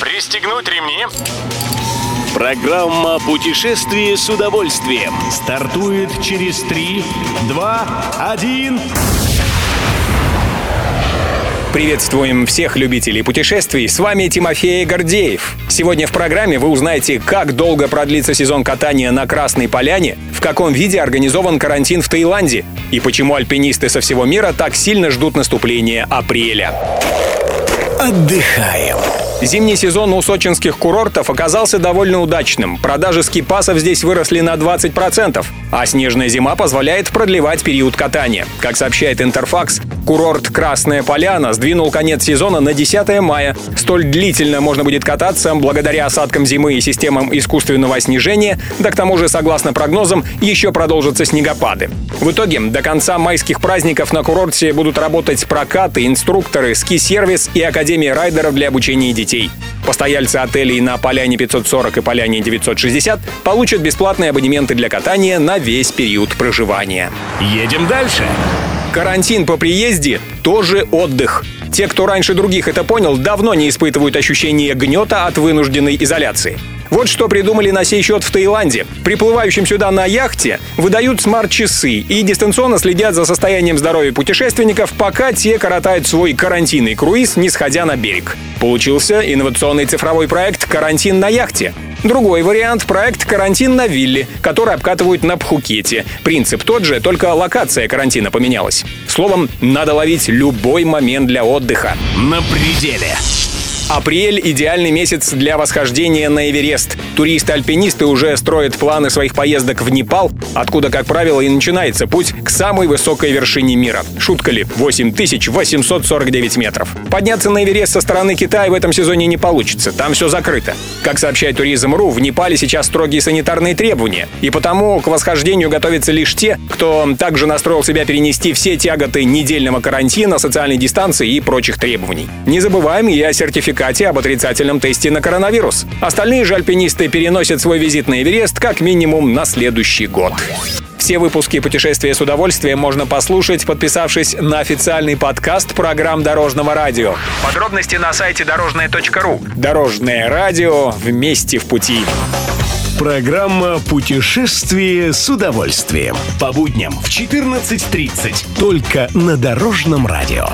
Пристегнуть ремни. Программа «Путешествие с удовольствием» стартует через 3, 2, 1... Приветствуем всех любителей путешествий. С вами Тимофей Гордеев. Сегодня в программе вы узнаете, как долго продлится сезон катания на Красной Поляне, в каком виде организован карантин в Таиланде и почему альпинисты со всего мира так сильно ждут наступления апреля. Отдыхаем. Зимний сезон у сочинских курортов оказался довольно удачным. Продажи скипасов здесь выросли на 20%, а снежная зима позволяет продлевать период катания. Как сообщает Интерфакс, курорт Красная Поляна сдвинул конец сезона на 10 мая. Столь длительно можно будет кататься благодаря осадкам зимы и системам искусственного снижения, да к тому же, согласно прогнозам, еще продолжатся снегопады. В итоге, до конца майских праздников на курорте будут работать прокаты, инструкторы, ски-сервис и академия райдеров для обучения детей. Постояльцы отелей на Поляне 540 и Поляне 960 получат бесплатные абонементы для катания на весь период проживания. Едем дальше. Карантин по приезде – тоже отдых. Те, кто раньше других это понял, давно не испытывают ощущения гнета от вынужденной изоляции. Вот что придумали на сей счет в Таиланде. Приплывающим сюда на яхте выдают смарт-часы и дистанционно следят за состоянием здоровья путешественников, пока те коротают свой карантинный круиз, не сходя на берег. Получился инновационный цифровой проект «Карантин на яхте». Другой вариант — проект «Карантин на вилле», который обкатывают на Пхукете. Принцип тот же, только локация карантина поменялась. Словом, надо ловить любой момент для отдыха. На пределе. Апрель – идеальный месяц для восхождения на Эверест. Туристы-альпинисты уже строят планы своих поездок в Непал, откуда, как правило, и начинается путь к самой высокой вершине мира. Шутка ли? 8849 метров. Подняться на Эверест со стороны Китая в этом сезоне не получится. Там все закрыто. Как сообщает Туризм.ру, в Непале сейчас строгие санитарные требования. И потому к восхождению готовятся лишь те, кто также настроил себя перенести все тяготы недельного карантина, социальной дистанции и прочих требований. Не забываем и о сертификате сертификате об отрицательном тесте на коронавирус. Остальные же альпинисты переносят свой визит на Эверест как минимум на следующий год. Все выпуски «Путешествия с удовольствием» можно послушать, подписавшись на официальный подкаст программ Дорожного радио. Подробности на сайте дорожное.ру. Дорожное радио вместе в пути. Программа «Путешествие с удовольствием». По будням в 14.30. Только на Дорожном радио.